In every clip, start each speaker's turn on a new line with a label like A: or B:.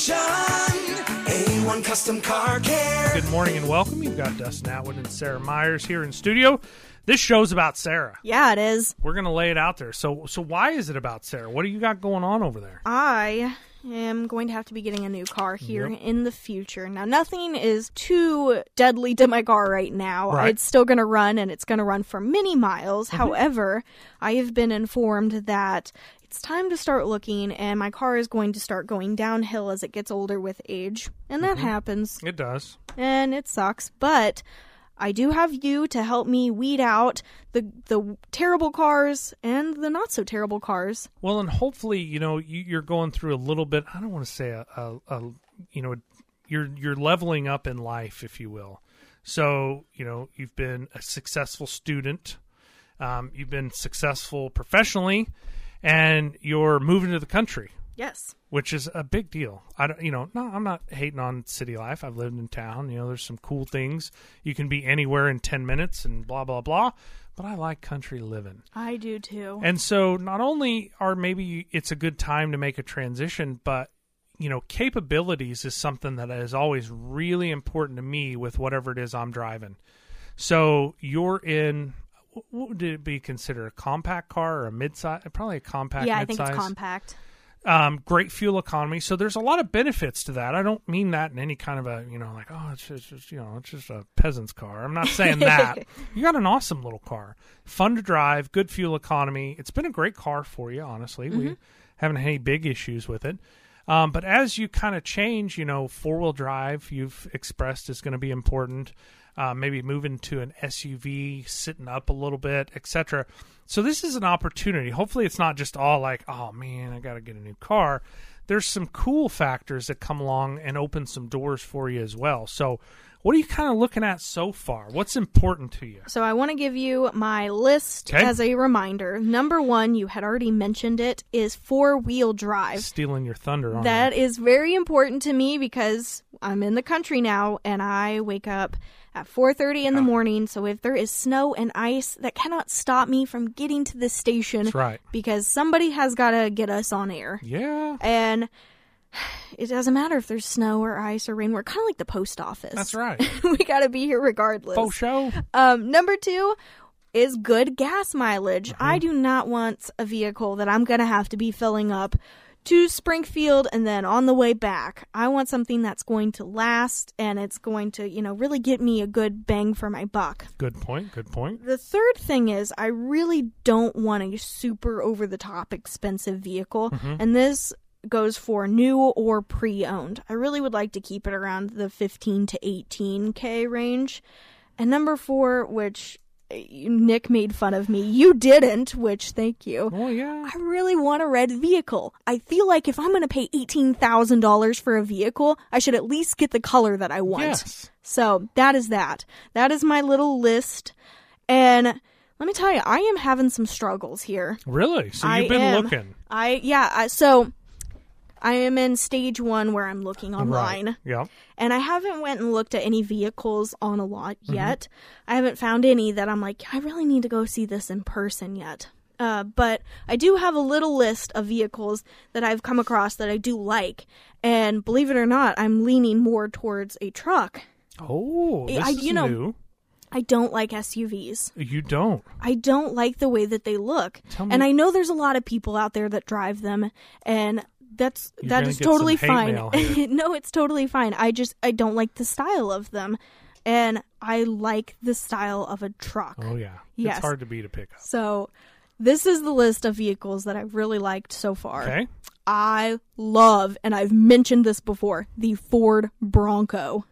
A: Station. A1 Custom Car Care.
B: Good morning and welcome. You've got Dustin Atwood and Sarah Myers here in studio. This show's about Sarah.
C: Yeah, it is.
B: We're gonna lay it out there. So, so why is it about Sarah? What do you got going on over there?
C: I am going to have to be getting a new car here
B: Yep.
C: in the future. Now, nothing is too deadly to my car right now.
B: Right.
C: It's still going to run and it's going to run for many miles.
B: Mm-hmm.
C: However, I have been informed that it's time to start looking and my car is going to start going downhill as it gets older with age. And
B: Mm-hmm.
C: that happens
B: It does.
C: and it sucks, but I do have you to help me weed out the the terrible cars and the not so terrible cars.
B: Well, and hopefully, you know, you, you're going through a little bit. I don't want to say a, a, a, you know, you're you're leveling up in life, if you will. So, you know, you've been a successful student, um, you've been successful professionally, and you're moving to the country.
C: Yes.
B: which is a big deal. I don't, you know, no, I'm not hating on city life. I've lived in town. You know, there's some cool things. You can be anywhere in 10 minutes and blah, blah, blah. But I like country living.
C: I do too.
B: And so not only are maybe it's a good time to make a transition, but you know, capabilities is something that is always really important to me with whatever it is I'm driving. So you're in what would it be considered a compact car or a mid-size? Probably a compact.
C: yeah, I think it's compact.
B: um, great fuel economy. So there's a lot of benefits to that. I don't mean that in any kind of a you know like oh it's just, it's just you know it's just a peasant's car. I'm not saying that. you got an awesome little car, fun to drive, good fuel economy. It's been a great car for you. Honestly, we haven't had any big issues with it. Um, but as you kind of change, you know, four wheel drive you've expressed is going to be important. Uh, maybe moving to an SUV, sitting up a little bit, etc. So this is an opportunity. Hopefully, it's not just all like, "Oh man, I got to get a new car." There's some cool factors that come along and open some doors for you as well. So, what are you kind of looking at so far? What's important to you?
C: So I want to give you my list
B: Okay.
C: as a reminder. Number one, you had already mentioned it, is four wheel drive.
B: Stealing your thunder on
C: That is very important to me because I'm in the country now and I wake up at 4:30 in the morning. So if there is snow and ice, that cannot stop me from getting to the station
B: That's right.
C: because somebody has got to get us on air.
B: Yeah,
C: And it doesn't matter if there's snow or ice or rain. We're kind of like the post office.
B: that's right.
C: we got to be here regardless.
B: Faux show.
C: Um, number two is good gas mileage. I do not want a vehicle that I'm going to have to be filling up to Springfield and then on the way back. I want something that's going to last and it's going to, you know, really get me a good bang for my buck.
B: Good point. Good point.
C: The third thing is I really don't want a super over the top expensive vehicle. Mm-hmm. And this goes for new or pre-owned. I really would like to keep it around the 15 to 18k range. And number 4, which Nick made fun of me. You didn't, which thank you.
B: Oh yeah.
C: I really want a red vehicle. I feel like if I'm going to pay $18,000 for a vehicle, I should at least get the color that I want.
B: Yes.
C: So that is that. That is my little list. And let me tell you, I am having some struggles here.
B: Really? So you've been
C: am.
B: looking.
C: I, yeah, I, so I am in stage one where I'm looking online.
B: Right. Yeah.
C: And I haven't went and looked at any vehicles on a lot
B: Mm-hmm.
C: yet. I haven't found any that I'm like, I really need to go see this in person yet. Uh, but I do have a little list of vehicles that I've come across that I do like. And believe it or not, I'm leaning more towards a truck.
B: Oh, this
C: I-
B: is
C: you know-
B: new.
C: I don't like SUVs.
B: You don't.
C: I don't like the way that they look.
B: Tell me-
C: And I know there's a lot of people out there that drive them and that's
B: You're
C: that
B: some
C: totally fine. no, it's totally fine. I just I don't like the style of them. And I like the style of a truck.
B: Oh yeah.
C: Yes.
B: It's hard to beat a pickup.
C: So this is the list of vehicles that I've really liked so far.
B: Okay.
C: I love, and I've mentioned this before, the Ford Bronco.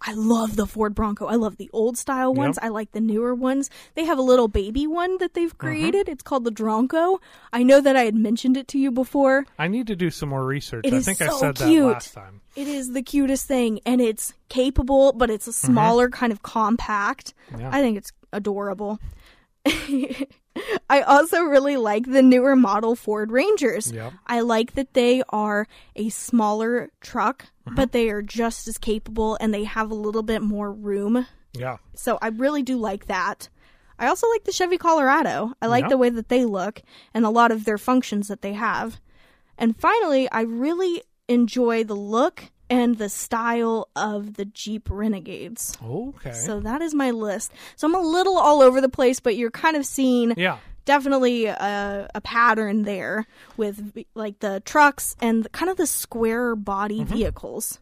C: I love the Ford Bronco. I love the old style ones.
B: Yep.
C: I like the newer ones. They have a little baby one that
B: Uh-huh.
C: they've created. It's called the Dronco. I know that I had mentioned it to you before.
B: I need to do some more research.
C: It
B: I
C: is
B: think I
C: so
B: said
C: cute.
B: that last time.
C: It is the cutest thing, and it's capable, but it's a smaller, kind of compact.
B: Mm-hmm. Yeah.
C: I think it's adorable. I also really like the newer model Ford Rangers.
B: Yep.
C: I like that they are a smaller truck, mm-hmm. but they are just as capable and they have a little bit more room.
B: Yeah.
C: So I really do like that. I also like the Chevy Colorado. I like
B: Yep.
C: the way that they look and a lot of their functions that they have. And finally, I really enjoy the look and the style of the Jeep Renegades.
B: Okay.
C: So that is my list. So I'm a little all over the place, but you're kind of seeing
B: yeah.
C: definitely a, a pattern there with like the trucks and the, kind of the square body
B: Mm-hmm.
C: vehicles.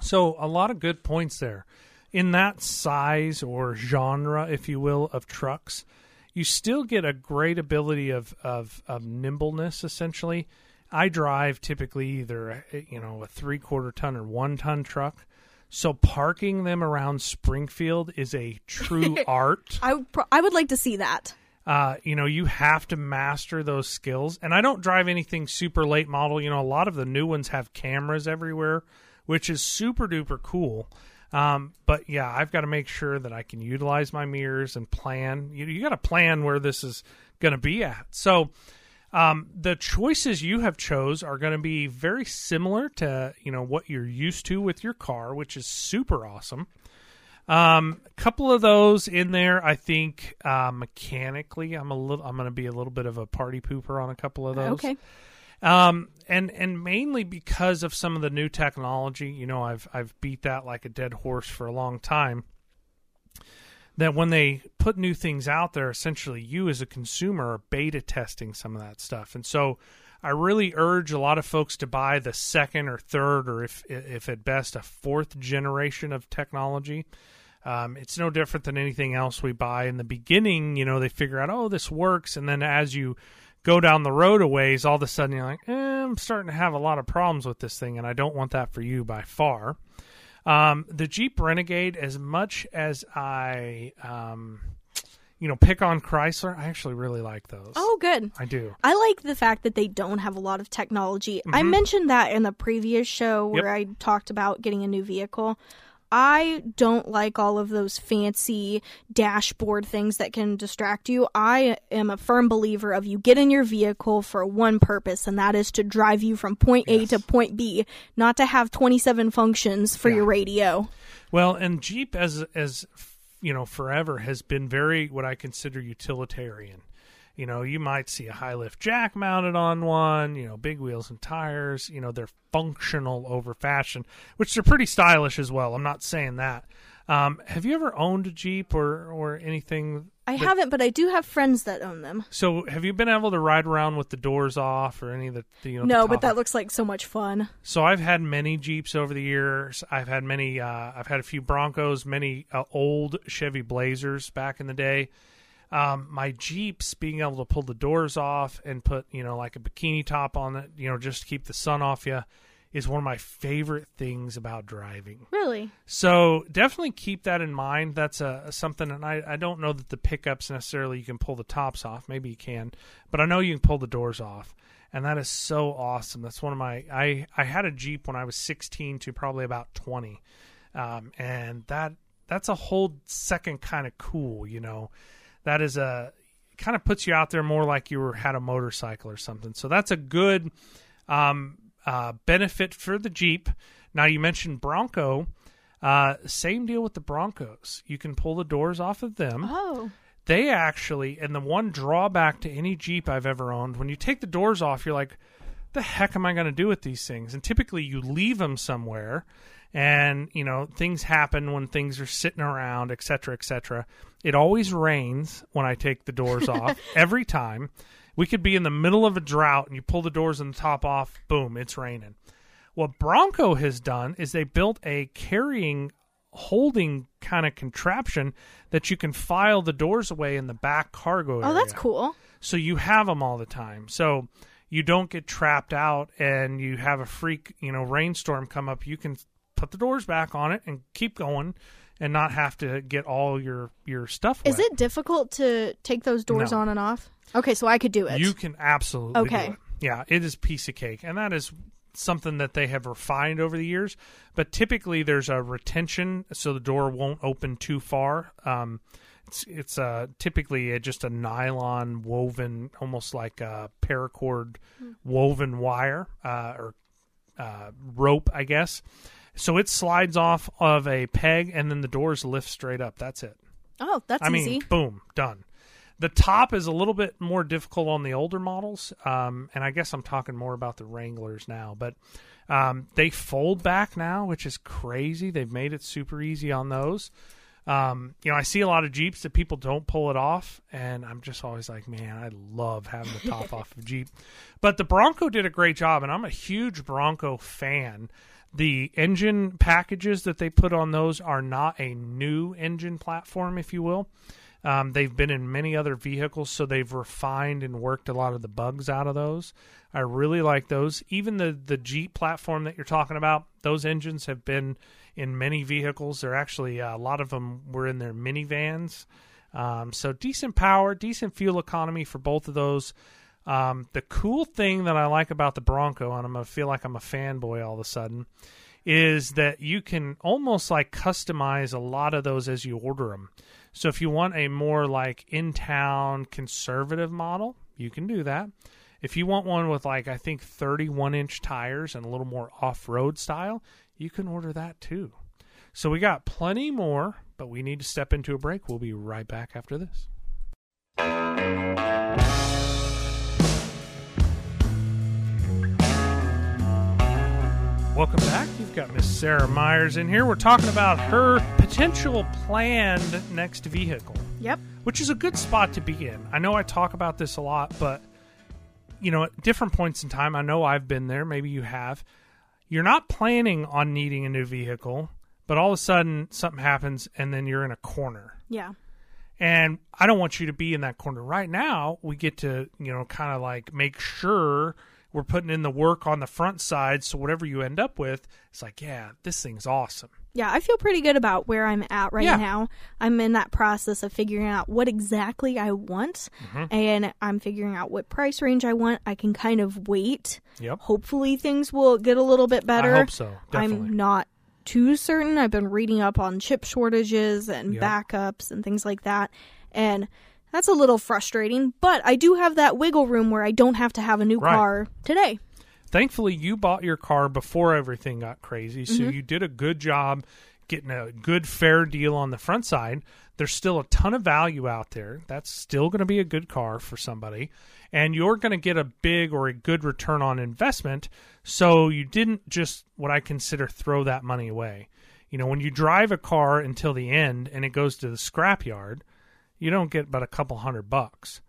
B: So a lot of good points there. In that size or genre, if you will, of trucks, you still get a great ability of of, of nimbleness. Essentially, I drive typically either you know a three quarter ton or one ton truck. So parking them around Springfield is a true art.
C: I would pro- I would like to see that.
B: uh, you know, you have to master those skills. And I don't drive anything super late model. You know, a lot of the new ones have cameras everywhere, which is super duper cool. Um, but yeah, I've got to make sure that I can utilize my mirrors and plan. You, you got to plan where this is going to be at. So, um, the choices you have chose are going to be very similar to you know what you're used to with your car, which is super awesome. Um, a couple of those in there, I think uh, mechanically, I'm a little, I'm going to be a little bit of a party pooper on a couple of those.
C: Okay.
B: Um, and and mainly because of some of the new technology, you know, I've I've beat that like a dead horse for a long time. That when they put new things out there, essentially you as a consumer are beta testing some of that stuff, and so I really urge a lot of folks to buy the second or third, or if if at best a fourth generation of technology. Um, it's no different than anything else we buy. In the beginning, you know, they figure out, oh, this works, and then as you go down the road a ways, all of a sudden you're like, eh, I'm starting to have a lot of problems with this thing, and I don't want that for you by far. Um, the Jeep Renegade, as much as I, um, you know, pick on Chrysler, I actually really like those.
C: Oh, good.
B: I do.
C: I like the fact that they don't have a lot of technology. I mentioned that in the previous show where
B: Mm-hmm. Yep.
C: I talked about getting a new vehicle. I don't like all of those fancy dashboard things that can distract you. I am a firm believer of you get in your vehicle for one purpose, and that is to drive you from point A
B: Yes.
C: to point B, not to have 27 functions for
B: Yeah.
C: your radio.
B: Well, and Jeep as as you know forever has been very what I consider utilitarian. You know, you might see a high lift jack mounted on one, you know, big wheels and tires, you know, they're functional over fashion, which they're pretty stylish as well. I'm not saying that. Um, have you ever owned a Jeep or or anything?
C: I
B: that-
C: haven't, but I do have friends that own them.
B: So, have you been able to ride around with the doors off or any of the, the you know?
C: No, but that looks like so much fun.
B: So I've had many Jeeps over the years. I've had many. Uh, I've had a few Broncos, many uh, old Chevy Blazers back in the day. Um, my Jeeps being able to pull the doors off and put you know like a bikini top on it, you know, just to keep the sun off you, is one of my favorite things about driving.
C: Really?
B: So definitely keep that in mind. That's a something, and I, I don't know that the pickups necessarily you can pull the tops off. Maybe you can, but I know you can pull the doors off, and that is so awesome. That's one of my I I had a Jeep when I was 16 to probably about 20, um, and that that's a whole second kind of cool. You know, that is a kind of puts you out there more like you were had a motorcycle or something. So that's a good um, uh, benefit for the Jeep. Now you mentioned Bronco. Uh, same deal with the Broncos. You can pull the doors off of them.
C: Oh.
B: They actually, and the one drawback to any Jeep I've ever owned, when you take the doors off, you're like, the heck am I going to do with these things? And typically you leave them somewhere and, you know, things happen when things are sitting around, et cetera, et cetera. It always rains when I take the doors off every time. We could be in the middle of a drought and you pull the doors and the top off, boom, it's raining. What Bronco has done is they built a carrying holding kind of contraption that you can file the doors away in the back cargo oh, area.
C: Oh, that's cool.
B: So you have them all the time. So you don't get trapped out and you have a freak, you know, rainstorm come up, you can put the doors back on it and keep going and not have to get all your your stuff wet.
C: Is it difficult to take those doors
B: No.
C: on and off? Okay, so I could do it.
B: You can absolutely
C: Okay.
B: do it. Yeah, it is piece of cake, and that is something that they have refined over the years. But typically, there's a retention, so the door won't open too far. Um, it's it's uh, typically a, just a nylon woven, almost like a paracord woven wire uh, or uh, rope, I guess. So it slides off of a peg, and then the doors lift straight up. That's it.
C: oh, that's
B: I mean, boom, done. The top is a little bit more difficult on the older models, um, and I guess I'm talking more about the Wranglers now. But um, they fold back now, which is crazy. They've made it super easy on those. Um, you know, I see a lot of Jeeps that people don't pull it off, and I'm just always like, man, I love having the top off of a Jeep. But the Bronco did a great job, and I'm a huge Bronco fan. The engine packages that they put on those are not a new engine platform, if you will. Um, they've been in many other vehicles, so they've refined and worked a lot of the bugs out of those. I really like those. Even the the Jeep platform that you're talking about, those engines have been in many vehicles. They're actually uh, a lot of them were in their minivans. Um, so decent power, decent fuel economy for both of those. Um, the cool thing that I like about the Bronco, and I'm gonna feel like I'm a fanboy all of a sudden, is that you can almost like customize a lot of those as you order them. So if you want a more like in town conservative model, you can do that. If you want one with like I think 31 inch tires and a little more off road style, you can order that too. So we got plenty more, but we need to step into a break. We'll be right back after this. Welcome back. You've got Miss Sarah Myers in here. We're talking about her potential planned next vehicle,
C: Yep.
B: which is a good spot to be in. I know I talk about this a lot, but you know, at different points in time, I know I've been there, maybe you have. You're not planning on needing a new vehicle, but all of a sudden something happens and then you're in a corner.
C: Yeah.
B: And I don't want you to be in that corner. Right now, we get to, you know, kind of like make sure we're putting in the work on the front side. So whatever you end up with, it's like, yeah, this thing's awesome.
C: Yeah, I feel pretty good about where I'm at right
B: Yeah.
C: now. I'm in that process of figuring out what exactly I want,
B: Mm-hmm.
C: and I'm figuring out what price range I want. I can kind of wait.
B: Yep.
C: Hopefully, things will get a little bit better.
B: I hope so. Definitely.
C: I'm not too certain. I've been reading up on chip shortages and
B: Yep.
C: backups and things like that, and that's a little frustrating. But I do have that wiggle room where I don't have to have a new
B: Right.
C: car today.
B: Thankfully, you bought your car before everything got crazy, so
C: Mm-hmm.
B: you did a good job getting a good fair deal on the front side. There's still a ton of value out there. That's still going to be a good car for somebody, and you're going to get a big or a good return on investment. So you didn't just what I consider throw that money away. You know, when you drive a car until the end and it goes to the scrapyard, you don't get but a couple hundred bucks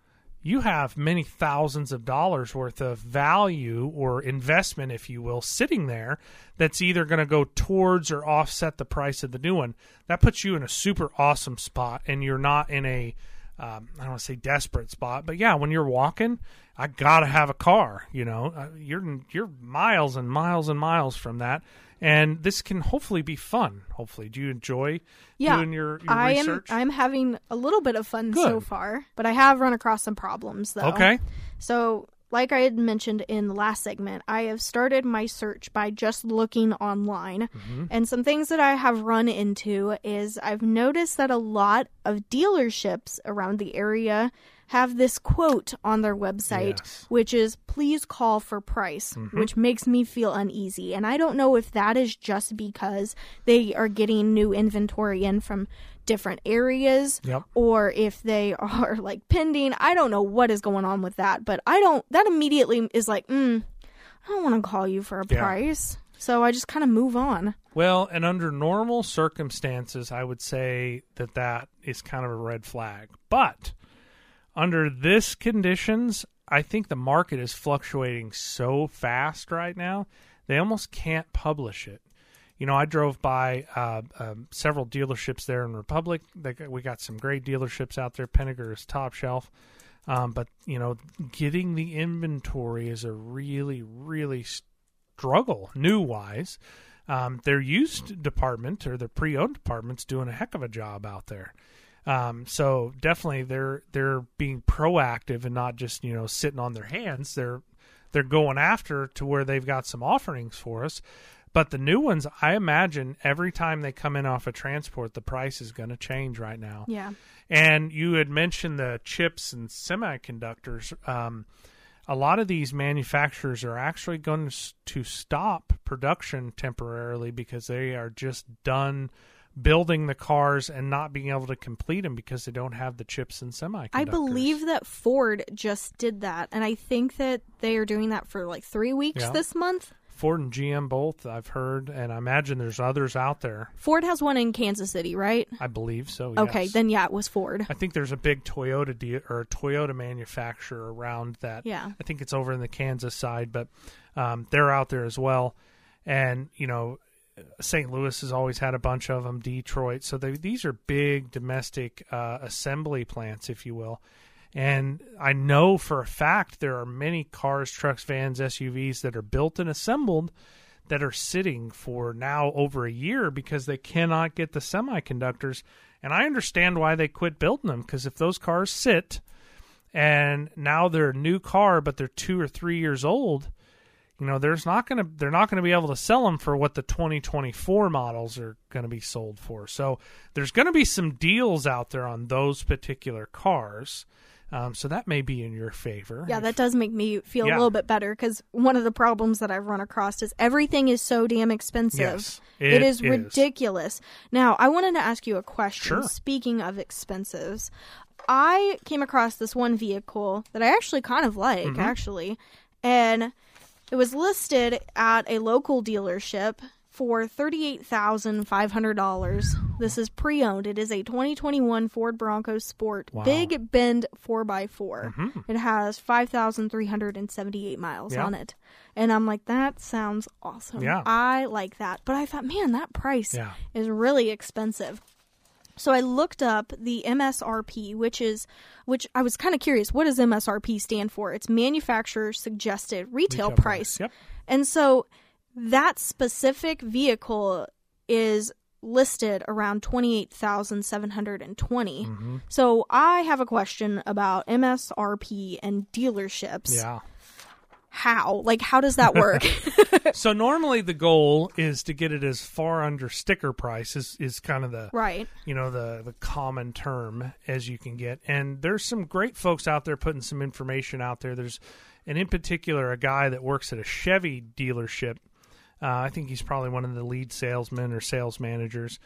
B: you have many thousands of dollars worth of value or investment, if you will, sitting there that's either going to go towards or offset the price of the new one. That puts you in a super awesome spot, and you're not in a, um, I don't want to say desperate spot, but yeah, when you're walking, I gotta have a car. You know, Uh, you're you're miles and miles and miles from that, and this can hopefully be fun. Hopefully, do you enjoy
C: Yeah,
B: doing your, your
C: I am.
B: research?
C: I'm having a little bit of fun so far, but I have run across some problems though.
B: okay,
C: So, like I had mentioned in the last segment, I have started my search by just looking online. Mm-hmm. And some things that I have run into is I've noticed that a lot of dealerships around the area have this quote on their website,
B: Yes.
C: which is please call for price, which makes me feel uneasy. And I don't know if that is just because they are getting new inventory in from different areas
B: Yep.
C: or if they are like pending. I don't know what is going on with that, but I don't. That immediately is like, mm, I don't want to call you for a
B: Yeah.
C: price. So I just kind of move on.
B: Well, and under normal circumstances, I would say that that is kind of a red flag. But under this conditions, I think the market is fluctuating so fast right now, they almost can't publish it. You know, I drove by uh, um, several dealerships there in Republic. They we got some great dealerships out there. Pennegar is top shelf. Um, but, you know, getting the inventory is a really, really struggle new wise. Um, their used department or their pre-owned department's doing a heck of a job out there. Um, so definitely they're they're being proactive and not just you know sitting on their hands. They're they're going after to where they've got some offerings for us. But the new ones, I imagine every time they come in off a transport, the price is going to change right now.
C: Yeah.
B: And you had mentioned the chips and semiconductors. Um, a lot of these manufacturers are actually going to stop production temporarily because they are just done building the cars and not being able to complete them because they don't have the chips and semiconductors.
C: I believe that Ford just did that, and I think that they are doing that for like three weeks
B: Yeah.
C: this month.
B: Ford and GM both, I've heard, and I imagine there's others out there.
C: Ford has one in Kansas City, right?
B: I believe so.
C: Okay, then yeah, it was Ford.
B: I think there's a big Toyota de- or a Toyota manufacturer around that.
C: Yeah.
B: I think it's over in the Kansas side, but um, they're out there as well. And you know, St. Louis has always had a bunch of them. Detroit, so they, these are big domestic uh, assembly plants, if you will. And I know for a fact there are many cars, trucks, vans, SUVs that are built and assembled that are sitting for now over a year because they cannot get the semiconductors. And I understand why they quit building them because if those cars sit and now they're a new car but they're 2 or 3 years old, you know, there's not going to they're not going to be able to sell them for what the 2024 models are going to be sold for. So there's going to be some deals out there on those particular cars. Um, so that may be in your favor.
C: Yeah, that does make me feel
B: Yeah.
C: a little bit better because one of the problems that I've run across is everything is so damn expensive.
B: Yes,
C: it
B: it
C: is,
B: is.
C: ridiculous. Now, I wanted to ask you a question.
B: Sure.
C: Speaking of expensives, I came across this one vehicle that I actually kind of like,
B: Mm-hmm.
C: actually, and it was listed at a local dealership for $38,500. This is pre owned. It is a 2021 Ford Bronco Sport
B: Wow.
C: Big Bend 4x4. Mm-hmm. It has 5,378 miles
B: Yeah.
C: on it. And I'm like, that sounds awesome.
B: Yeah.
C: I like that. But I thought, man, that price
B: Yeah.
C: is really expensive. So I looked up the MSRP, which is which I was kind of curious. What does MSRP stand for? It's manufacturer suggested retail,
B: Retail
C: price.
B: Yep.
C: And so that specific vehicle is listed around 28,720.
B: Mm-hmm.
C: So I have a question about MSRP and dealerships.
B: Yeah.
C: How? Like how does that work?
B: so normally the goal is to get it as far under sticker price is, is kind of the
C: right.
B: you know the the common term as you can get and there's some great folks out there putting some information out there there's and in particular a guy that works at a chevy dealership uh, i think he's probably one of the lead salesmen or sales managers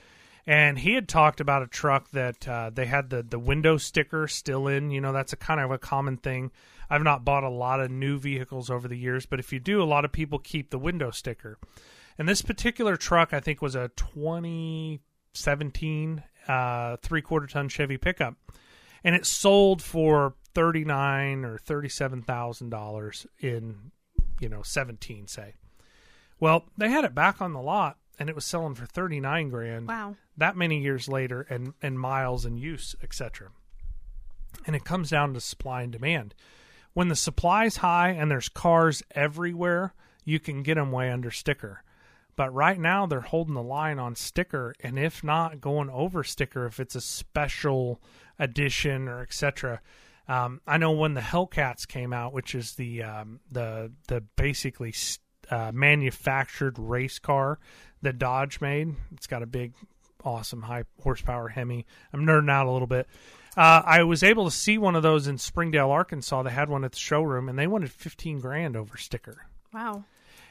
B: and he had talked about a truck that uh, they had the the window sticker still in you know that's a kind of a common thing i've not bought a lot of new vehicles over the years but if you do a lot of people keep the window sticker and this particular truck, I think, was a 2017 uh, three quarter ton Chevy pickup, and it sold for thirty nine or thirty seven thousand dollars in you know seventeen, say. Well, they had it back on the lot, and it was selling for thirty nine grand.
C: Wow.
B: That many years later, and and miles and use, etc. And it comes down to supply and demand. When the supply's high and there's cars everywhere, you can get them way under sticker. But right now they're holding the line on sticker, and if not going over sticker, if it's a special edition or etc. Um, I know when the Hellcats came out, which is the um, the the basically uh, manufactured race car that Dodge made. It's got a big, awesome high horsepower Hemi. I'm nerding out a little bit. Uh, I was able to see one of those in Springdale, Arkansas. They had one at the showroom, and they wanted 15 grand over sticker.
C: Wow.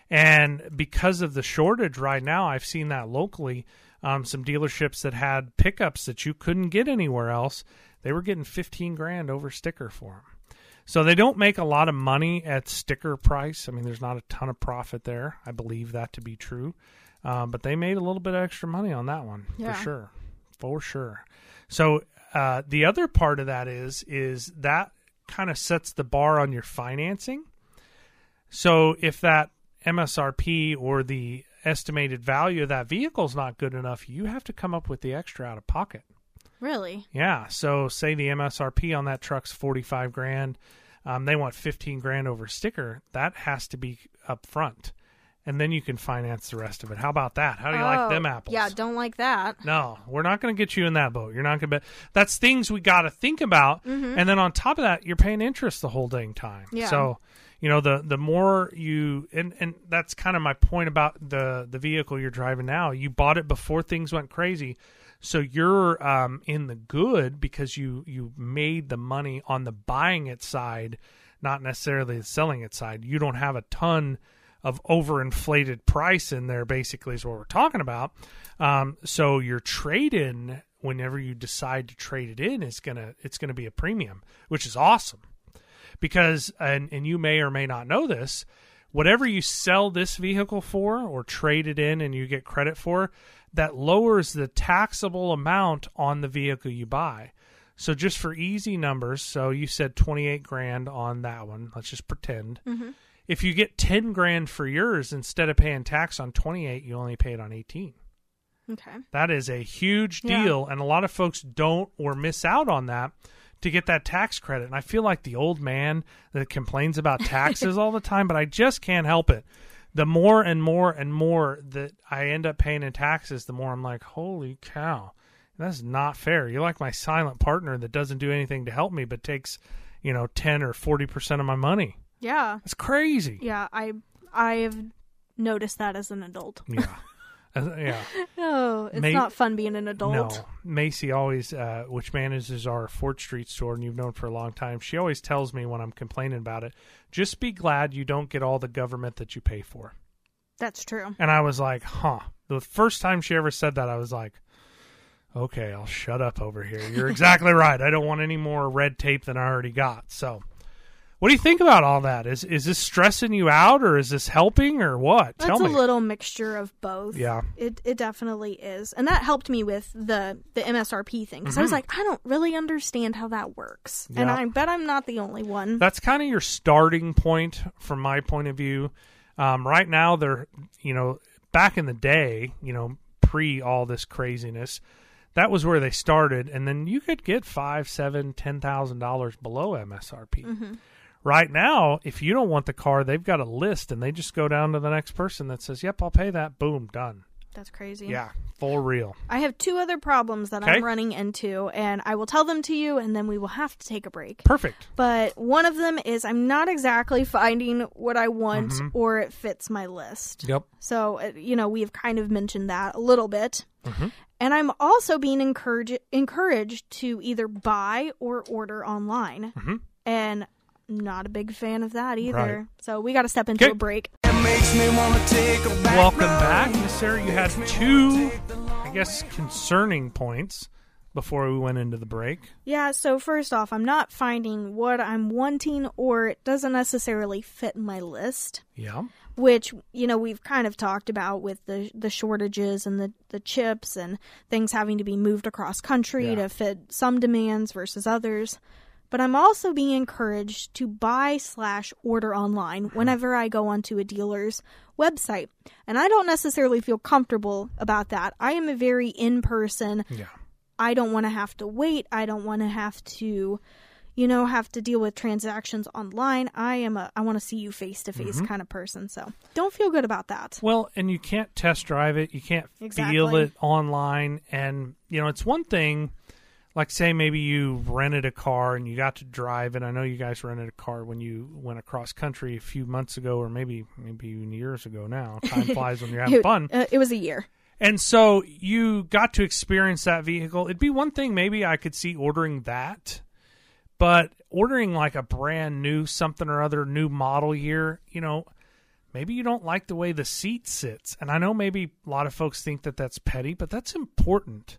B: And because of the shortage right now, I've seen that locally. Um, some dealerships that had pickups that you couldn't get anywhere else, they were getting 15 grand over sticker for them. So they don't make a lot of money at sticker price. I mean, there's not a ton of profit there. I believe that to be true. Um, but they made a little bit of extra money on that one
C: Yeah.
B: for sure. For sure. So uh, the other part of that is is that kind of sets the bar on your financing. So if that MSRP or the estimated value of that vehicle is not good enough, you have to come up with the extra out of pocket.
C: Really?
B: Yeah. So say the MSRP on that truck's forty five grand, um, they want fifteen grand over sticker. That has to be up front, and then you can finance the rest of it. How about that? How do you like them
C: Oh,
B: apples?
C: Yeah, don't like that.
B: No, we're not going to get you in that boat. You're not going to be. That's things we got to think about. And then on top of that, you're paying interest the whole dang time.
C: Yeah.
B: So, you know, the the more you and and that's kind of my point about the the vehicle you're driving now. You bought it before things went crazy. So you're um, in the good because you you made the money on the buying it side, not necessarily the selling it side. You don't have a ton of overinflated price in there. Basically, is what we're talking about. Um, so your trade in, whenever you decide to trade it in, is gonna it's gonna be a premium, which is awesome because and and you may or may not know this whatever you sell this vehicle for or trade it in and you get credit for that lowers the taxable amount on the vehicle you buy so just for easy numbers so you said 28 grand on that one let's just pretend if you get 10 grand for yours instead of paying tax on 28 you only pay it on 18
C: Okay.
B: that is a huge
C: Yeah.
B: deal, and a lot of folks don't or miss out on that to get that tax credit. And I feel like the old man that complains about taxes all the time, but I just can't help it. The more and more and more that I end up paying in taxes, the more I'm like, holy cow, that's not fair. You're like my silent partner that doesn't do anything to help me, but takes, you know, 10 or 40% of my money.
C: Yeah.
B: That's crazy.
C: Yeah. I I've noticed that as an adult.
B: Yeah. Uh, yeah.
C: No, it's
B: May-
C: not fun being an adult.
B: No, Macy always, uh, which manages our Fort Street store, and you've known for a long time. She always tells me when I'm complaining about it, just be glad you don't get all the government that you pay for.
C: That's true.
B: And I was like, huh. The first time she ever said that, I was like, okay, I'll shut up over here. You're exactly right. I don't want any more red tape than I already got. So, what do you think about all that? Is is this stressing you out, or is this helping, or what?
C: That's
B: Tell
C: a little mixture of both.
B: Yeah.
C: It it definitely is. And that helped me with the the MSRP thing cuz I was like I don't really understand how that works. And
B: Mm-hmm.
C: I bet I'm not the only one.
B: that's kind of your starting point from my point of view. Um, right now, they're you know back in the day, you know pre all this craziness, that was where they started, and then you could get five, seven, ten thousand dollars below MSRP. Right now, if you don't want the car, they've got a list, and they just go down to the next person that says, "Yep, I'll pay that." Boom, done.
C: That's crazy.
B: Yeah, full real.
C: I have two other problems that
B: Okay.
C: I'm running into and I will tell them to you and then we will have to take a break.
B: Perfect.
C: But one of them is I'm not exactly finding what I want
B: Mm-hmm.
C: or it fits my list.
B: Yep.
C: So, uh, you know, we've kind of mentioned that a little bit.
B: Mm-hmm.
C: And I'm also being encouraged encouraged to either buy or order online.
B: Mm-hmm.
C: And not a big fan of that either.
B: Right.
C: So we got to step into
B: Okay.
C: a break.
A: It makes me wanna take a back
B: Welcome back, Miss Sarah. You had two, I guess, concerning points before we went into the break.
C: Yeah, so first off, I'm not finding what I'm wanting or it doesn't necessarily fit my list.
B: Yeah.
C: which you know we've kind of talked about with the the shortages and the the chips and things having to be moved across country
B: Yeah.
C: to fit some demands versus others but i'm also being encouraged to buy slash order online hmm. whenever i go onto a dealer's website and i don't necessarily feel comfortable about that i am a very in person
B: Yeah.
C: I don't want to have to wait. I don't want to have to, you know, have to deal with transactions online. I am a I want to see you face to face mm-hmm. kind of person. So don't feel good about that.
B: Well, and you can't test drive it. You can't feel it online. And, you know, it's one thing, like, say, maybe you rented a car and you got to drive it. I know you guys rented a car when you went across country a few months ago, or maybe, maybe even years ago now. Time flies when you're having
C: It,
B: fun.
C: uh, it was a year.
B: And so you got to experience that vehicle. It'd be one thing maybe I could see ordering that, but ordering like a brand new something or other new model year, you know, maybe you don't like the way the seat sits. And I know maybe a lot of folks think that that's petty, but that's important.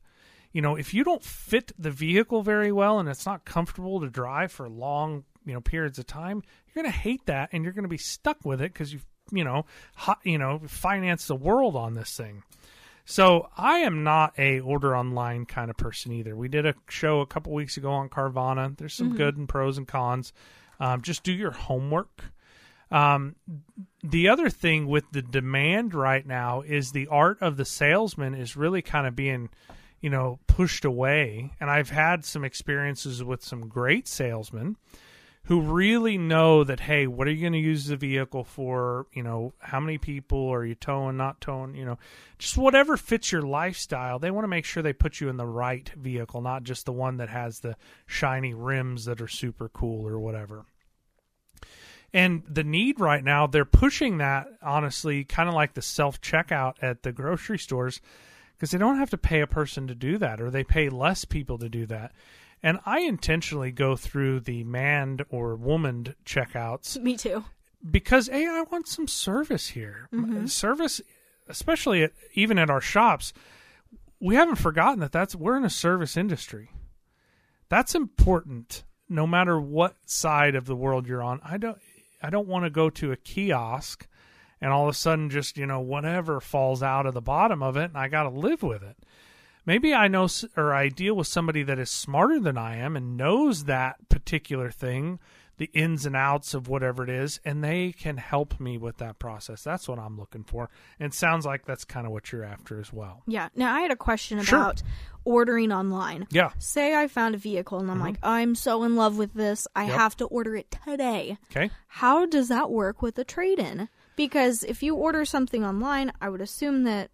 B: You know, if you don't fit the vehicle very well and it's not comfortable to drive for long, you know, periods of time, you're going to hate that and you're going to be stuck with it because you've, you know, hot, you know, financed the world on this thing. So I am not a order online kind of person either. We did a show a couple weeks ago on Carvana. There's some good and pros and cons. Um, just do your homework. Um, the other thing with the demand right now is the art of the salesman is really kind of being, you know, pushed away. And I've had some experiences with some great salesmen who really know that hey what are you going to use the vehicle for? You know how many people are you towing not towing? You know just whatever fits your lifestyle they want to make sure they put you in the right vehicle not just the one that has the shiny rims that are super cool or whatever. And the need right now they're pushing that honestly kind of like the self checkout at the grocery stores because they don't have to pay a person to do that or they pay less people to do that and i intentionally go through the manned or womaned checkouts
C: Me too.
B: because a I want some service here.
C: Mm-hmm.
B: Service, especially at, even at our shops, we haven't forgotten that that's we're in a service industry. That's important, no matter what side of the world you're on. I don't I don't want to go to a kiosk and all of a sudden just you know whatever falls out of the bottom of it, and I got to live with it. Maybe I know or I deal with somebody that is smarter than I am and knows that particular thing the ins and outs of whatever it is, and they can help me with that process. That's what I'm looking for. And it sounds like that's kind of what you're after as well.
C: Yeah. Now I had a question
B: Sure.
C: about ordering online.
B: Yeah.
C: Say I found a vehicle and I'm like, I'm so in love with this. I
B: Mm-hmm. Yep.
C: have to order it today.
B: Okay.
C: How does that work with a trade in? Because if you order something online, I would assume that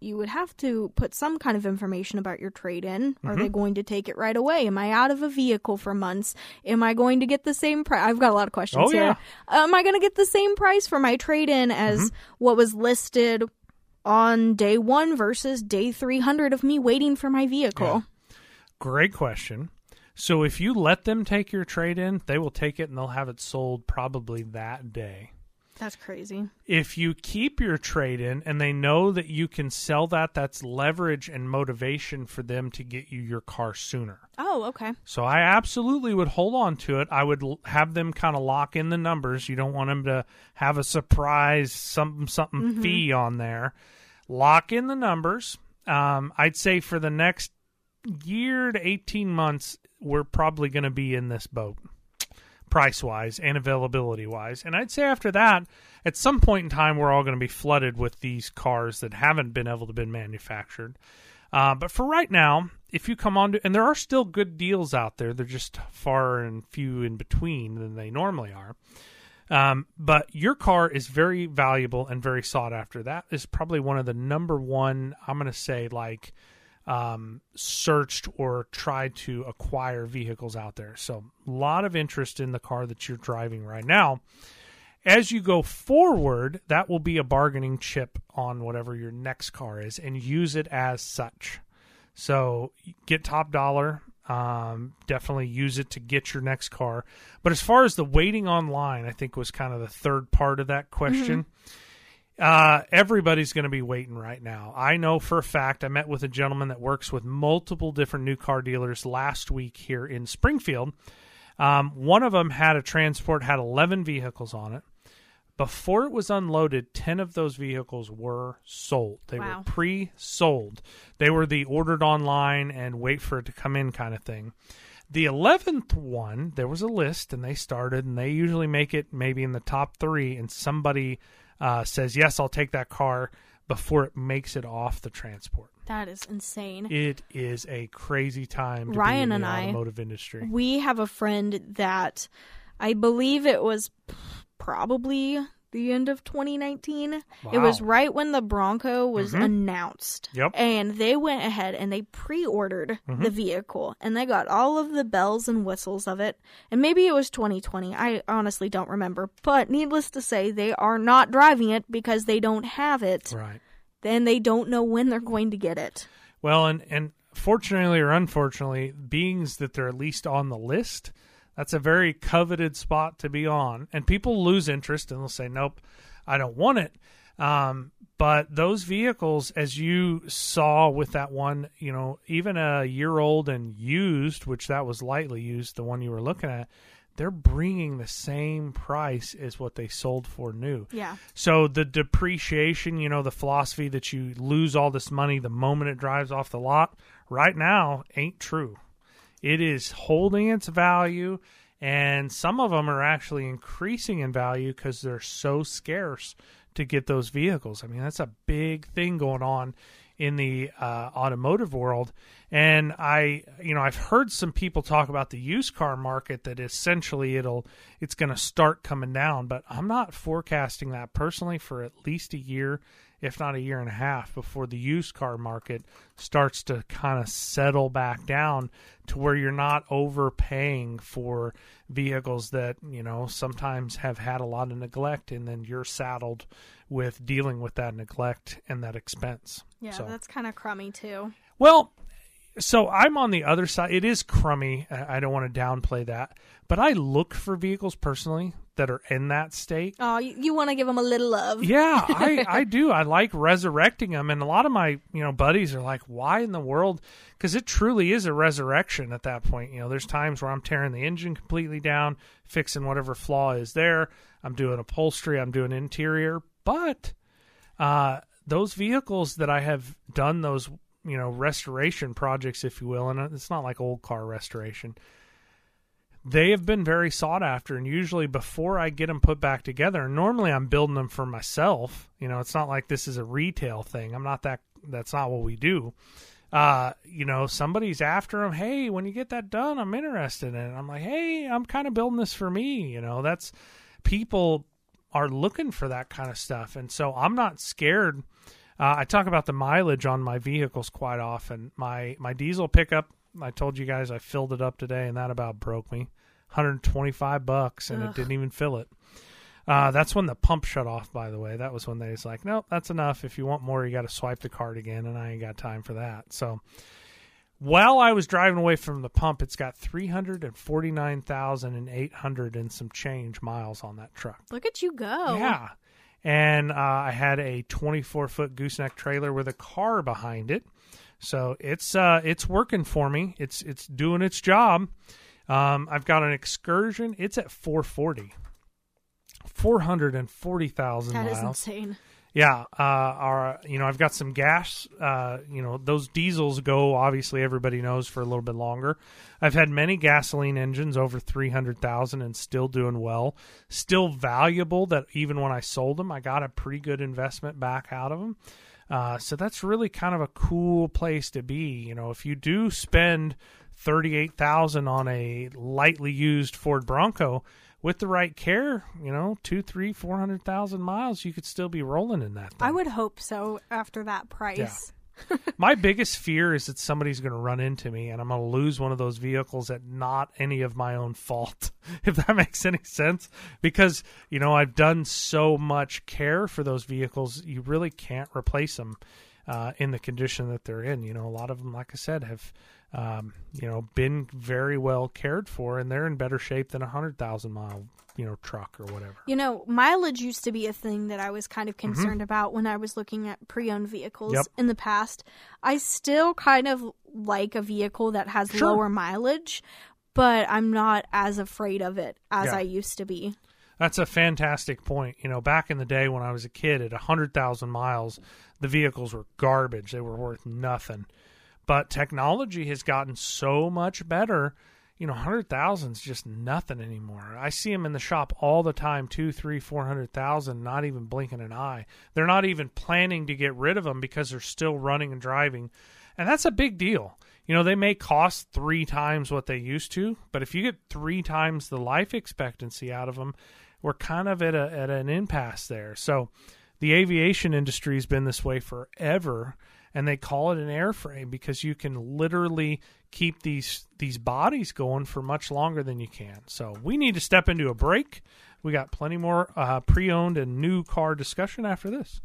C: you would have to put some kind of information about your trade in. Are
B: Mm-hmm.
C: they going to take it right away? Am I out of a vehicle for months? Am I going to get the same price? I've got a lot of questions
B: Oh,
C: here.
B: yeah.
C: Am I going to get the same price for my trade in as
B: Mm-hmm.
C: what was listed on day one versus day 300 of me waiting for my vehicle?
B: Great question. So if you let them take your trade in, they will take it and they'll have it sold probably that day.
C: That's crazy.
B: If you keep your trade in and they know that you can sell that, that's leverage and motivation for them to get you your car sooner.
C: Oh, okay.
B: So I absolutely would hold on to it. I would l- have them kind of lock in the numbers. You don't want them to have a surprise something something fee on there. Lock in the numbers. Um, I'd say for the next year to eighteen months, we're probably going to be in this boat, price wise and availability wise. And I'd say after that, at some point in time, we're all going to be flooded with these cars that haven't been able to been manufactured. Uh, but for right now, if you come on to, and there are still good deals out there, they're just far and few in between than they normally are. Um, but your car is very valuable and very sought after. That is probably one of the number one, I'm going to say, like, um, searched or tried to acquire vehicles out there. So, a lot of interest in the car that you're driving right now. As you go forward, that will be a bargaining chip on whatever your next car is and use it as such. So get top dollar. Um, definitely use it to get your next car. But as far as the waiting online, I think was kind of the third part of that question. Uh, everybody's going to be waiting right now. I know for a fact. I met with a gentleman that works with multiple different new car dealers last week here in Springfield. Um, one of them had a transport, had 11 vehicles on it. Before it was unloaded, 10 of those vehicles were sold. They
C: Wow.
B: were pre sold. They were the ordered online and wait for it to come in kind of thing. The 11th one, there was a list and they started, and they usually make it maybe in the top three, and somebody uh, says, Yes, I'll take that car before it makes it off the transport.
C: That is insane.
B: It is a crazy time to
C: Ryan
B: be in
C: and
B: the
C: I-
B: automotive industry.
C: We have a friend that I believe it was probably the end of 2019. It was right when the Bronco was
B: Mhm.
C: announced.
B: Yep.
C: And they went ahead and they pre ordered the vehicle and they got all of the bells and whistles of it. And maybe it was 2020. I honestly don't remember. But needless to say, they are not driving it because they don't have it.
B: Right.
C: Then they don't know when they're going to get it.
B: Well, and and fortunately or unfortunately, beings that they're at least on the list, that's a very coveted spot to be on, and people lose interest and they'll say, "Nope, I don't want it." Um, but those vehicles, as you saw with that one, you know, even a year old and used, which that was lightly used, the one you were looking at, they're bringing the same price as what they sold for new.
C: Yeah.
B: So the depreciation, you know, the philosophy that you lose all this money the moment it drives off the lot, right now ain't true. It is holding its value, and some of them are actually increasing in value because they're so scarce to get those vehicles. I mean, that's a big thing going on in the uh, automotive world. And I, you know, I've heard some people talk about the used car market that essentially it'll it's going to start coming down, but I'm not forecasting that personally for at least a year, if not a year and a half, before the used car market starts to kind of settle back down to where you're not overpaying for vehicles that you know sometimes have had a lot of neglect, and then you're saddled with dealing with that neglect and that expense.
C: Yeah,
B: So-
C: that's kind of crummy too.
B: well, so I'm on the other side. It is crummy. I don't want to downplay that, but I look for vehicles personally that are in that state.
C: Oh, you, you want to give them a little love.
B: Yeah, I, I do. I like resurrecting them, and a lot of my you know buddies are like, "Why in the world?" Because it truly is a resurrection at that point. You know, there's times where I'm tearing the engine completely down, fixing whatever flaw is there. I'm doing upholstery. I'm doing interior, but uh, those vehicles that I have done those you know restoration projects, if you will, and it's not like old car restoration. They have been very sought after and usually before i get them put back together normally i'm building them for myself. You know it's not like this is a retail thing. I'm not that that's not what we do. Uh you know somebody's after them hey when you get that done i'm interested in it. I'm like hey i'm kind of building this for me you know. That's people are looking for that kind of stuff and so i'm not scared uh, i talk about the mileage on my vehicles quite often my my diesel pickup I told you guys I filled it up today, and that about broke me. 125 bucks, and
C: Ugh.
B: it didn't even fill it. Uh, that's when the pump shut off. By the way, that was when they was like, "Nope, that's enough. If you want more, you got to swipe the card again." And I ain't got time for that. So, while I was driving away from the pump, it's got 349,800 and some change miles on that truck.
C: Look at you go.
B: Yeah. And uh, I had a 24 foot gooseneck trailer with a car behind it. So it's uh, it's working for me. It's it's doing its job. Um, I've got an excursion. It's at 440. 440,000
C: That
B: miles.
C: is insane.
B: Yeah, uh, our you know I've got some gas. Uh, you know those diesels go obviously everybody knows for a little bit longer. I've had many gasoline engines over three hundred thousand and still doing well, still valuable. That even when I sold them, I got a pretty good investment back out of them. Uh, so that's really kind of a cool place to be. You know, if you do spend thirty eight thousand on a lightly used Ford Bronco with the right care, you know, two, three, four hundred thousand miles, you could still be rolling in that. Thing.
C: I would hope so after that price.
B: My biggest fear is that somebody's going to run into me and I'm going to lose one of those vehicles at not any of my own fault, if that makes any sense. Because, you know, I've done so much care for those vehicles, you really can't replace them uh, in the condition that they're in. You know, a lot of them, like I said, have. Um, you know, been very well cared for, and they're in better shape than a hundred thousand mile, you know, truck or whatever.
C: You know, mileage used to be a thing that I was kind of concerned about when I was looking at pre owned vehicles
B: Mm-hmm. Yep.
C: in the past. I still kind of like a vehicle that has
B: Sure.
C: lower mileage, but I'm not as afraid of it as
B: Yeah.
C: I used to be.
B: That's a fantastic point. You know, back in the day when I was a kid at a 100,000 miles, the vehicles were garbage. They were worth nothing. But technology has gotten so much better. You know, 100,000 is just nothing anymore. I see them in the shop all the time, two, three, four hundred thousand, not even blinking an eye. They're not even planning to get rid of them because they're still running and driving. And that's a big deal. You know, they may cost three times what they used to, but if you get three times the life expectancy out of them, we're kind of at a at an impasse there. So the aviation industry has been this way forever and they call it an airframe because you can literally keep these these bodies going for much longer than you can. So we need to step into a break. We got plenty more uh, pre-owned and new car discussion after this.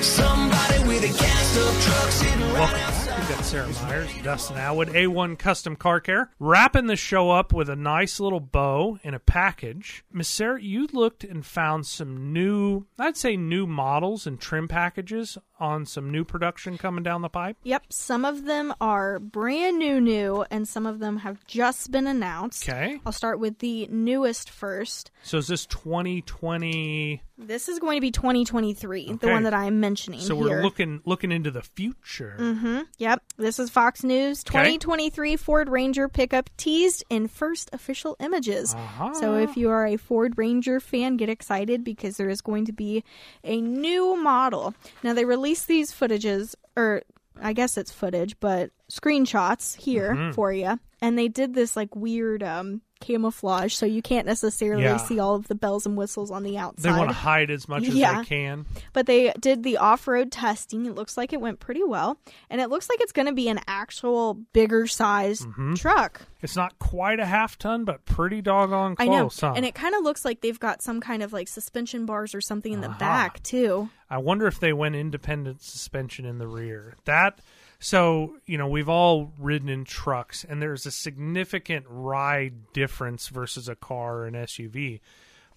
A: Somebody with a gassed up truck sitting right
B: Welcome back. We've got Sarah Myers, Dustin Atwood, A1 Custom Car Care, wrapping the show up with a nice little bow in a package. Miss Sarah, you looked and found some new, I'd say new models and trim packages on some new production coming down the pipe.
C: Yep, some of them are brand new, new, and some of them have just been announced.
B: Okay.
C: I'll start with the newest first.
B: So is this 2020?
C: This is going to be 2023, the one that I'm mentioning
B: So
C: here.
B: we're looking looking into the future.
C: Yep, this is Fox News.
B: Okay.
C: 2023 Ford Ranger pickup teased in first official images.
B: Uh-huh.
C: So if you are a Ford Ranger fan, get excited because there is going to be a new model. Now they released these footages, or I guess it's footage, but screenshots here
B: Mm-hmm.
C: for you. And they did this like weird um, camouflage, so you can't necessarily
B: Yeah.
C: see all of the bells and whistles on the outside.
B: They want to hide as much as
C: Yeah.
B: they can.
C: But they did the off road testing. It looks like it went pretty well. And it looks like it's going to be an actual bigger size
B: Mm-hmm.
C: truck.
B: It's not quite a half ton, but pretty doggone close.
C: I know.
B: huh?
C: And it kind of looks like they've got some kind of like suspension bars or something in the
B: Uh-huh.
C: back, too.
B: I wonder if they went independent suspension in the rear. That So, you know, we've all ridden in trucks, and there's a significant ride difference versus a car or an SUV.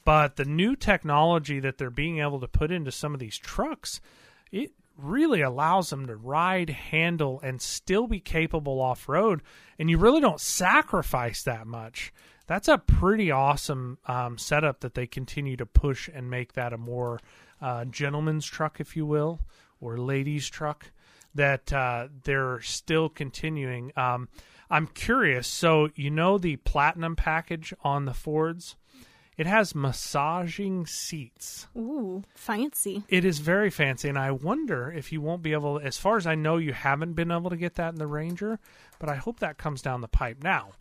B: But the new technology that they're being able to put into some of these trucks, it really allows them to ride, handle, and still be capable off road. And you really don't sacrifice that much. That's a pretty awesome um, setup that they continue to push and make that a more uh, gentleman's truck, if you will, or ladies' truck. That uh, they're still continuing. Um, I'm curious. So you know the platinum package on the Fords. It has massaging seats.
C: Ooh, fancy.
B: It is very fancy, and I wonder if you won't be able. As far as I know, you haven't been able to get that in the Ranger, but I hope that comes down the pipe. Now,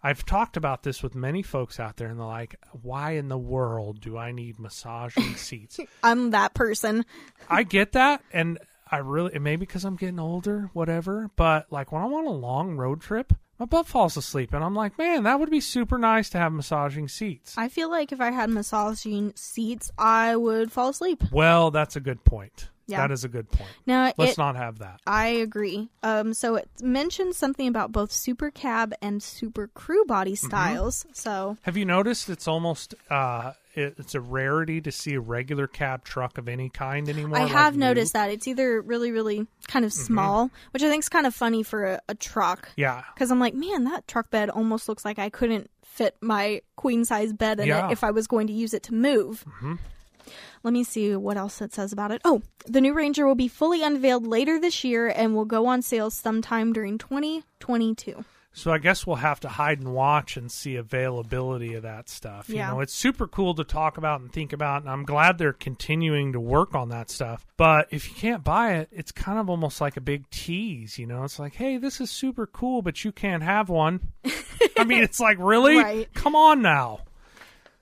B: I've talked about this with many folks out there, and they're like, "Why in the world do I need massaging seats?"
C: I'm that person.
B: I get that, and I really maybe because I'm getting older, whatever. But like when I'm on a long road trip, my butt falls asleep, and I'm like, man, that would be super nice to have massaging seats.
C: I feel like if I had massaging seats, I would fall asleep.
B: Well, that's a good point.
C: Yeah.
B: That is a good point.
C: Now,
B: Let's
C: it,
B: not have that.
C: I agree. Um, so it mentions something about both super cab and super crew body
B: Mm-hmm.
C: styles. So
B: Have you noticed it's almost uh, it, it's a rarity to see a regular cab truck of any kind anymore?
C: I
B: like
C: have noticed that it's either really, really kind of
B: Mm-hmm.
C: small, which I think is kind of funny for a, a truck.
B: Yeah,
C: Because I'm like, man, that truck bed almost looks like I couldn't fit my queen size bed in
B: Yeah. Mm-hmm.
C: it if I was going to use it to move. Let me see what else it says about it. Oh, the new Ranger will be fully unveiled later this year and will go on sale sometime during 2022.
B: so I guess we'll have to hide and watch and see availability of that stuff.
C: Yeah.
B: You know, it's super cool to talk about and think about, and I'm glad they're continuing to work on that stuff. But if you can't buy it, it's kind of almost like a big tease. You know, it's like, hey, this is super cool, but you can't have one. I mean, it's like, really?
C: Right.
B: Come on now.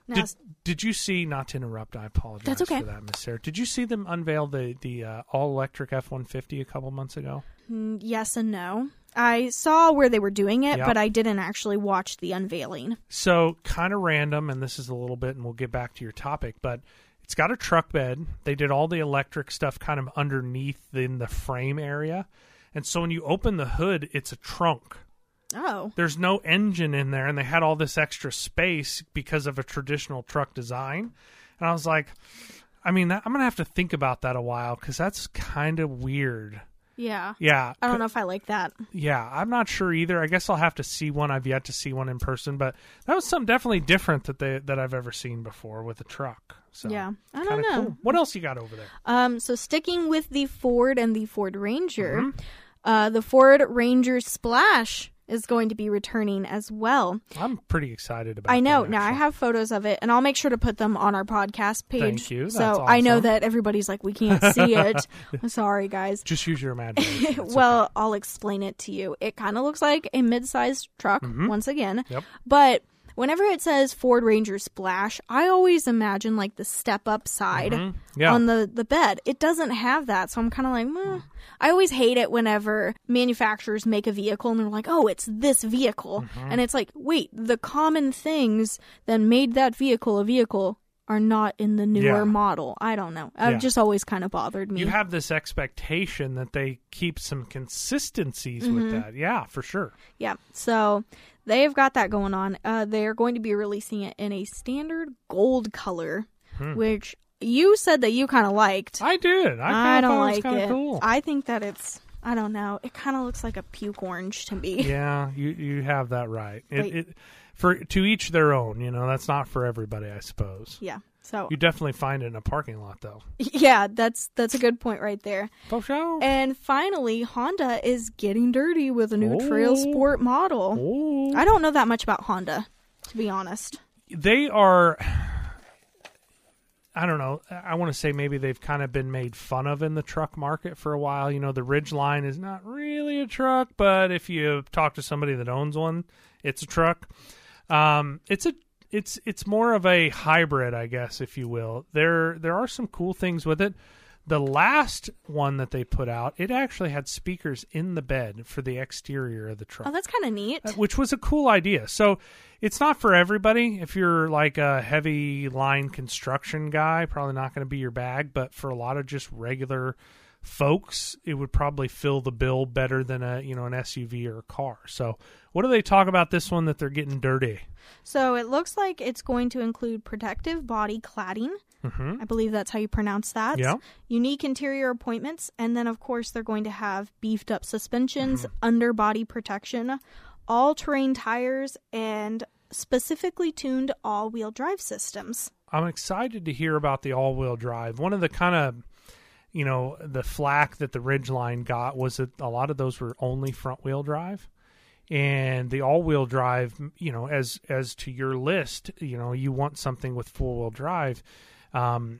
C: Now,
B: Did, did you see? Not to interrupt, I apologize
C: That's okay.
B: for that, Miss Sarah. Did you see them unveil the the uh, all electric F one fifty a couple months ago?
C: mm, yes and no. I saw where they were doing it,
B: Yeah.
C: but I didn't actually watch the unveiling.
B: So kind of random, and this is a little bit, and we'll get back to your topic, but it's got a truck bed. They did all the electric stuff kind of underneath in the frame area, and so when you open the hood, it's a trunk.
C: Oh,
B: There's no engine in there, and they had all this extra space because of a traditional truck design. And I was like, I mean, that, I'm gonna have to think about that a while because that's kind of weird.
C: yeah.
B: Yeah,
C: I don't know if I like that.
B: yeah, I'm not sure either. I guess I'll have to see one. I've yet to see one in person, but that was something definitely different that they that I've ever seen before with a truck. So
C: Yeah. I don't know.
B: Cool. What else you got over there?
C: Um, so sticking with the Ford and the Ford Ranger,
B: Mm-hmm.
C: uh, the Ford Ranger Splash is going to be returning as well.
B: I'm pretty excited about. It.
C: I know. Now I have photos of it, and I'll make sure to put them on our podcast page.
B: Thank you.
C: so
B: That's
C: I know that everybody's like, we can't see it. I'm sorry, guys.
B: Just use your imagination.
C: Well, I'll explain it to you. It kind of looks like a mid-sized truck
B: Mm-hmm.
C: once again,
B: Yep.
C: but whenever it says Ford Ranger Splash, I always imagine like the step-up side
B: Mhm. Yeah.
C: on the the bed. It doesn't have that, so I'm kind of like, Meh. I always hate it whenever manufacturers make a vehicle and they're like, "Oh, it's this vehicle,"
B: Mm-hmm.
C: and it's like, wait, the common things that made that vehicle a vehicle are not in the newer
B: Yeah.
C: model. I don't know. I've
B: Yeah.
C: just always kind of bothered me.
B: you have this expectation that they keep some consistencies with
C: Mm-hmm.
B: that. Yeah, for sure.
C: Yeah. So they've got that going on. Uh, they're going to be releasing it in a standard gold color, which you said that you kind of liked.
B: Hmm. I did. I,
C: I, don't
B: it
C: like it.
B: Cool.
C: I think that it's. I don't know. It kind of looks like a puke orange to me.
B: yeah, you you have that right. It, it for to each their own. You know, that's not for everybody, I suppose.
C: Yeah. So
B: You definitely find it in a parking lot, though.
C: yeah, that's that's a good point right there.
B: For sure.
C: And finally, Honda is getting dirty with a new Trail
B: Oh.
C: Sport model.
B: Oh.
C: I don't know that much about Honda, to be honest.
B: they are I don't know. I want to say maybe they've kind of been made fun of in the truck market for a while. You know, the Ridgeline is not really a truck, but if you talk to somebody that owns one, it's a truck. Um, it's a it's it's more of a hybrid, I guess, if you will. There there are some cool things with it. The last one that they put out, it actually had speakers in the bed for the exterior of the truck
C: Oh, that's kind of neat.
B: Uh, which was a cool idea. So it's not for everybody. If you're like a heavy line construction guy, probably not going to be your bag. But for a lot of just regular folks, it would probably fill the bill better than a you know an SUV or a car. So, what do they talk about this one that they're getting dirty?
C: So it looks like it's going to include protective body cladding.
B: Mm-hmm.
C: I believe that's how you pronounce that.
B: Yeah.
C: Unique interior appointments, and then of course they're going to have beefed up suspensions,
B: Mm-hmm.
C: underbody protection, all-terrain tires, and specifically tuned all-wheel drive systems.
B: I'm excited to hear about the all-wheel drive. One of the kind of you know the flack that the Ridgeline got was that a lot of those were only front-wheel drive. And the all-wheel drive, you know, as as to your list, you know, you want something with four-wheel drive. Um,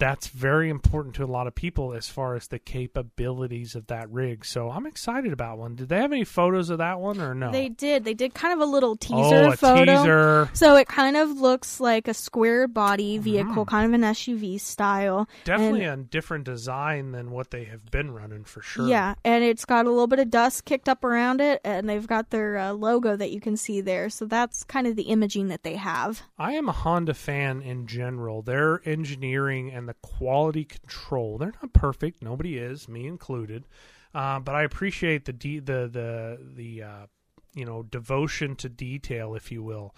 B: that's very important to a lot of people as far as the capabilities of that rig. So I'm excited about one. Did they have any photos of that one or no?
C: They did. They did kind of a little teaser
B: oh, a
C: photo.
B: teaser.
C: So it kind of looks like a square body
B: Mm-hmm.
C: vehicle, kind of an SUV style.
B: Definitely
C: And-
B: a different design than what they have been running for sure.
C: Yeah, and it's got a little bit of dust kicked up around it, and they've got their uh, logo that you can see there. So that's kind of the imaging that they have.
B: I am a Honda fan in general. Their engineering and the quality control, they're not perfect. Nobody is, me included. Uh, but I appreciate the de- the the the uh, you know devotion to detail, if you will.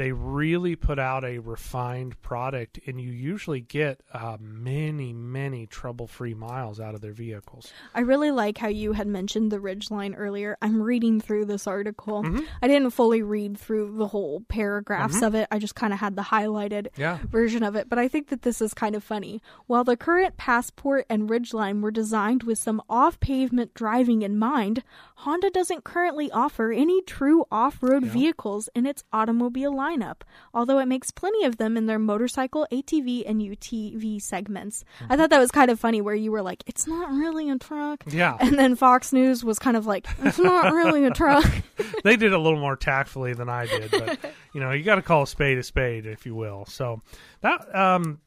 B: They really put out a refined product, and you usually get uh, many, many trouble-free miles out of their vehicles.
C: I really like how you had mentioned the Ridgeline earlier. I'm reading through this article.
B: Mm-hmm.
C: I didn't fully read through the whole paragraphs of it. I just kind of had the highlighted
B: Yeah.
C: version of it, but I think that this is kind of funny. While the current Passport and Ridgeline were designed with some off pavement driving in mind, Honda doesn't currently offer any true off road vehicles in its automobile lineup, although it makes plenty of them in their motorcycle, ATV, and UTV segments. I thought that was kind of funny where you were like, it's not really a truck.
B: Yeah.
C: And then Fox News was kind of like, it's not really a truck.
B: they did a little more tactfully than I did, but you know, you got to call a spade a spade, if you will. So that um,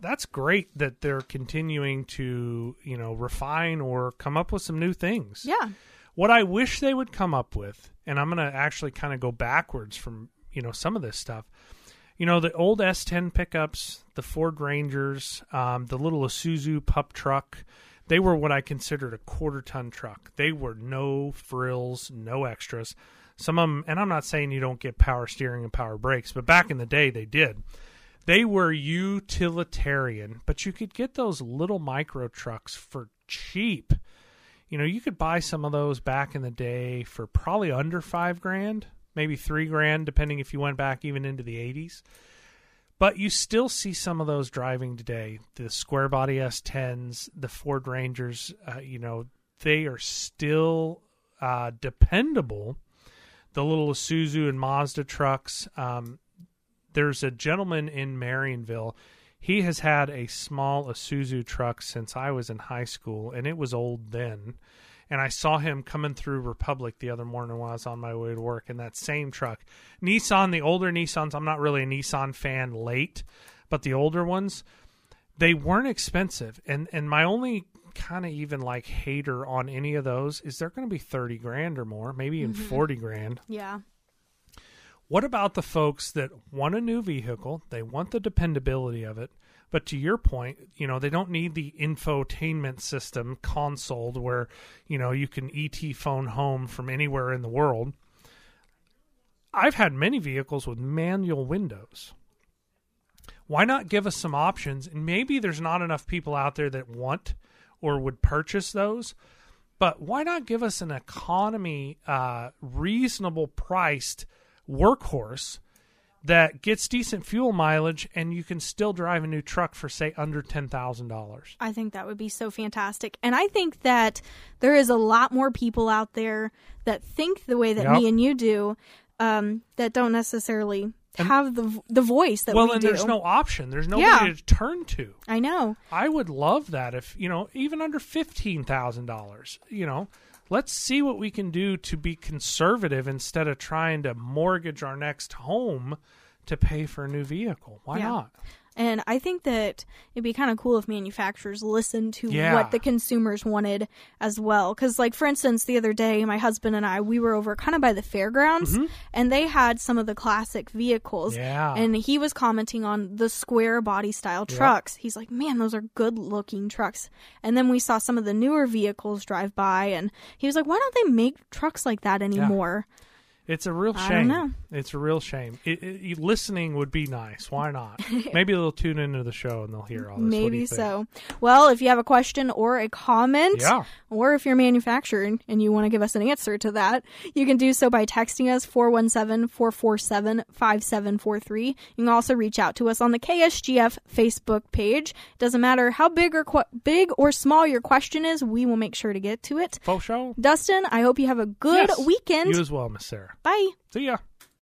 B: that's great that they're continuing to you know refine or come up with some new things.
C: yeah.
B: What I wish they would come up with, and I'm going to actually kind of go backwards from you know some of this stuff. You know, the old S10 pickups, the Ford Rangers, um, the little Isuzu pup truck, they were what I considered a quarter ton truck. They were no frills, no extras. Some of them, and I'm not saying you don't get power steering and power brakes, but back in the day they did. They were utilitarian, but you could get those little micro trucks for cheap. You know, you could buy some of those back in the day for probably under five grand, maybe three grand, depending if you went back even into the 80s. But you still see some of those driving today. The square body S10s, the Ford Rangers, uh, you know, they are still uh, dependable. The little Isuzu and Mazda trucks. Um, there's a gentleman in Marionville. He has had a small Isuzu truck since I was in high school, and it was old then. And I saw him coming through Republic the other morning when I was on my way to work in that same truck. Nissan, the older Nissans, I'm not really a Nissan fan late, but the older ones, they weren't expensive. And and my only kind of even like hater on any of those is they're going to be 30 grand or more, maybe even mm-hmm. 40 grand.
C: Yeah.
B: What about the folks that want a new vehicle? They want the dependability of it. But to your point, you know, they don't need the infotainment system console where, you know, you can ET phone home from anywhere in the world. I've had many vehicles with manual windows. Why not give us some options? And maybe there's not enough people out there that want or would purchase those. But why not give us an economy, uh, reasonable priced workhorse that gets decent fuel mileage and you can still drive a new truck for, say, under $10,000?
C: I think that would be so fantastic. And I think that there is a lot more people out there that think the way that
B: Yep.
C: me and you do, um, that don't necessarily have the the voice that
B: well,
C: we
B: and
C: do.
B: there's no option. There's nobody
C: Yeah.
B: to turn to.
C: I know.
B: I would love that if, you know, even under $15,000, you know, let's see what we can do to be conservative instead of trying to mortgage our next home to pay for a new vehicle. Why
C: Yeah.
B: not?
C: And I think that it'd be kind of cool if manufacturers listened to
B: Yeah.
C: what the consumers wanted as well. Because, like, for instance, the other day, my husband and I, we were over kind of by the fairgrounds, and they had some of the classic vehicles.
B: Mm-hmm. Yeah.
C: And he was commenting on the square body style trucks. He's like, man, those are good looking trucks. And then we saw some of the newer vehicles drive by, and he was like, why don't they make trucks like that anymore?
B: It's a real
C: I
B: shame.
C: don't know.
B: It's a real shame. It, it, listening would be nice. Why not? Maybe they'll tune into the show and they'll hear all this. What do you
C: Maybe so. Well, if you have a question or a comment,
B: Yeah.
C: or if you're manufacturing and you want to give us an answer to that, you can do so by texting us 417-447-5743. You can also reach out to us on the KSGF Facebook page. Doesn't matter how big or qu- big or small your question is, we will make sure to get to it.
B: Faux show?
C: Dustin, I hope you have a good
B: Yes.
C: weekend.
B: You as well, Miss Sarah.
C: Bye.
B: See ya.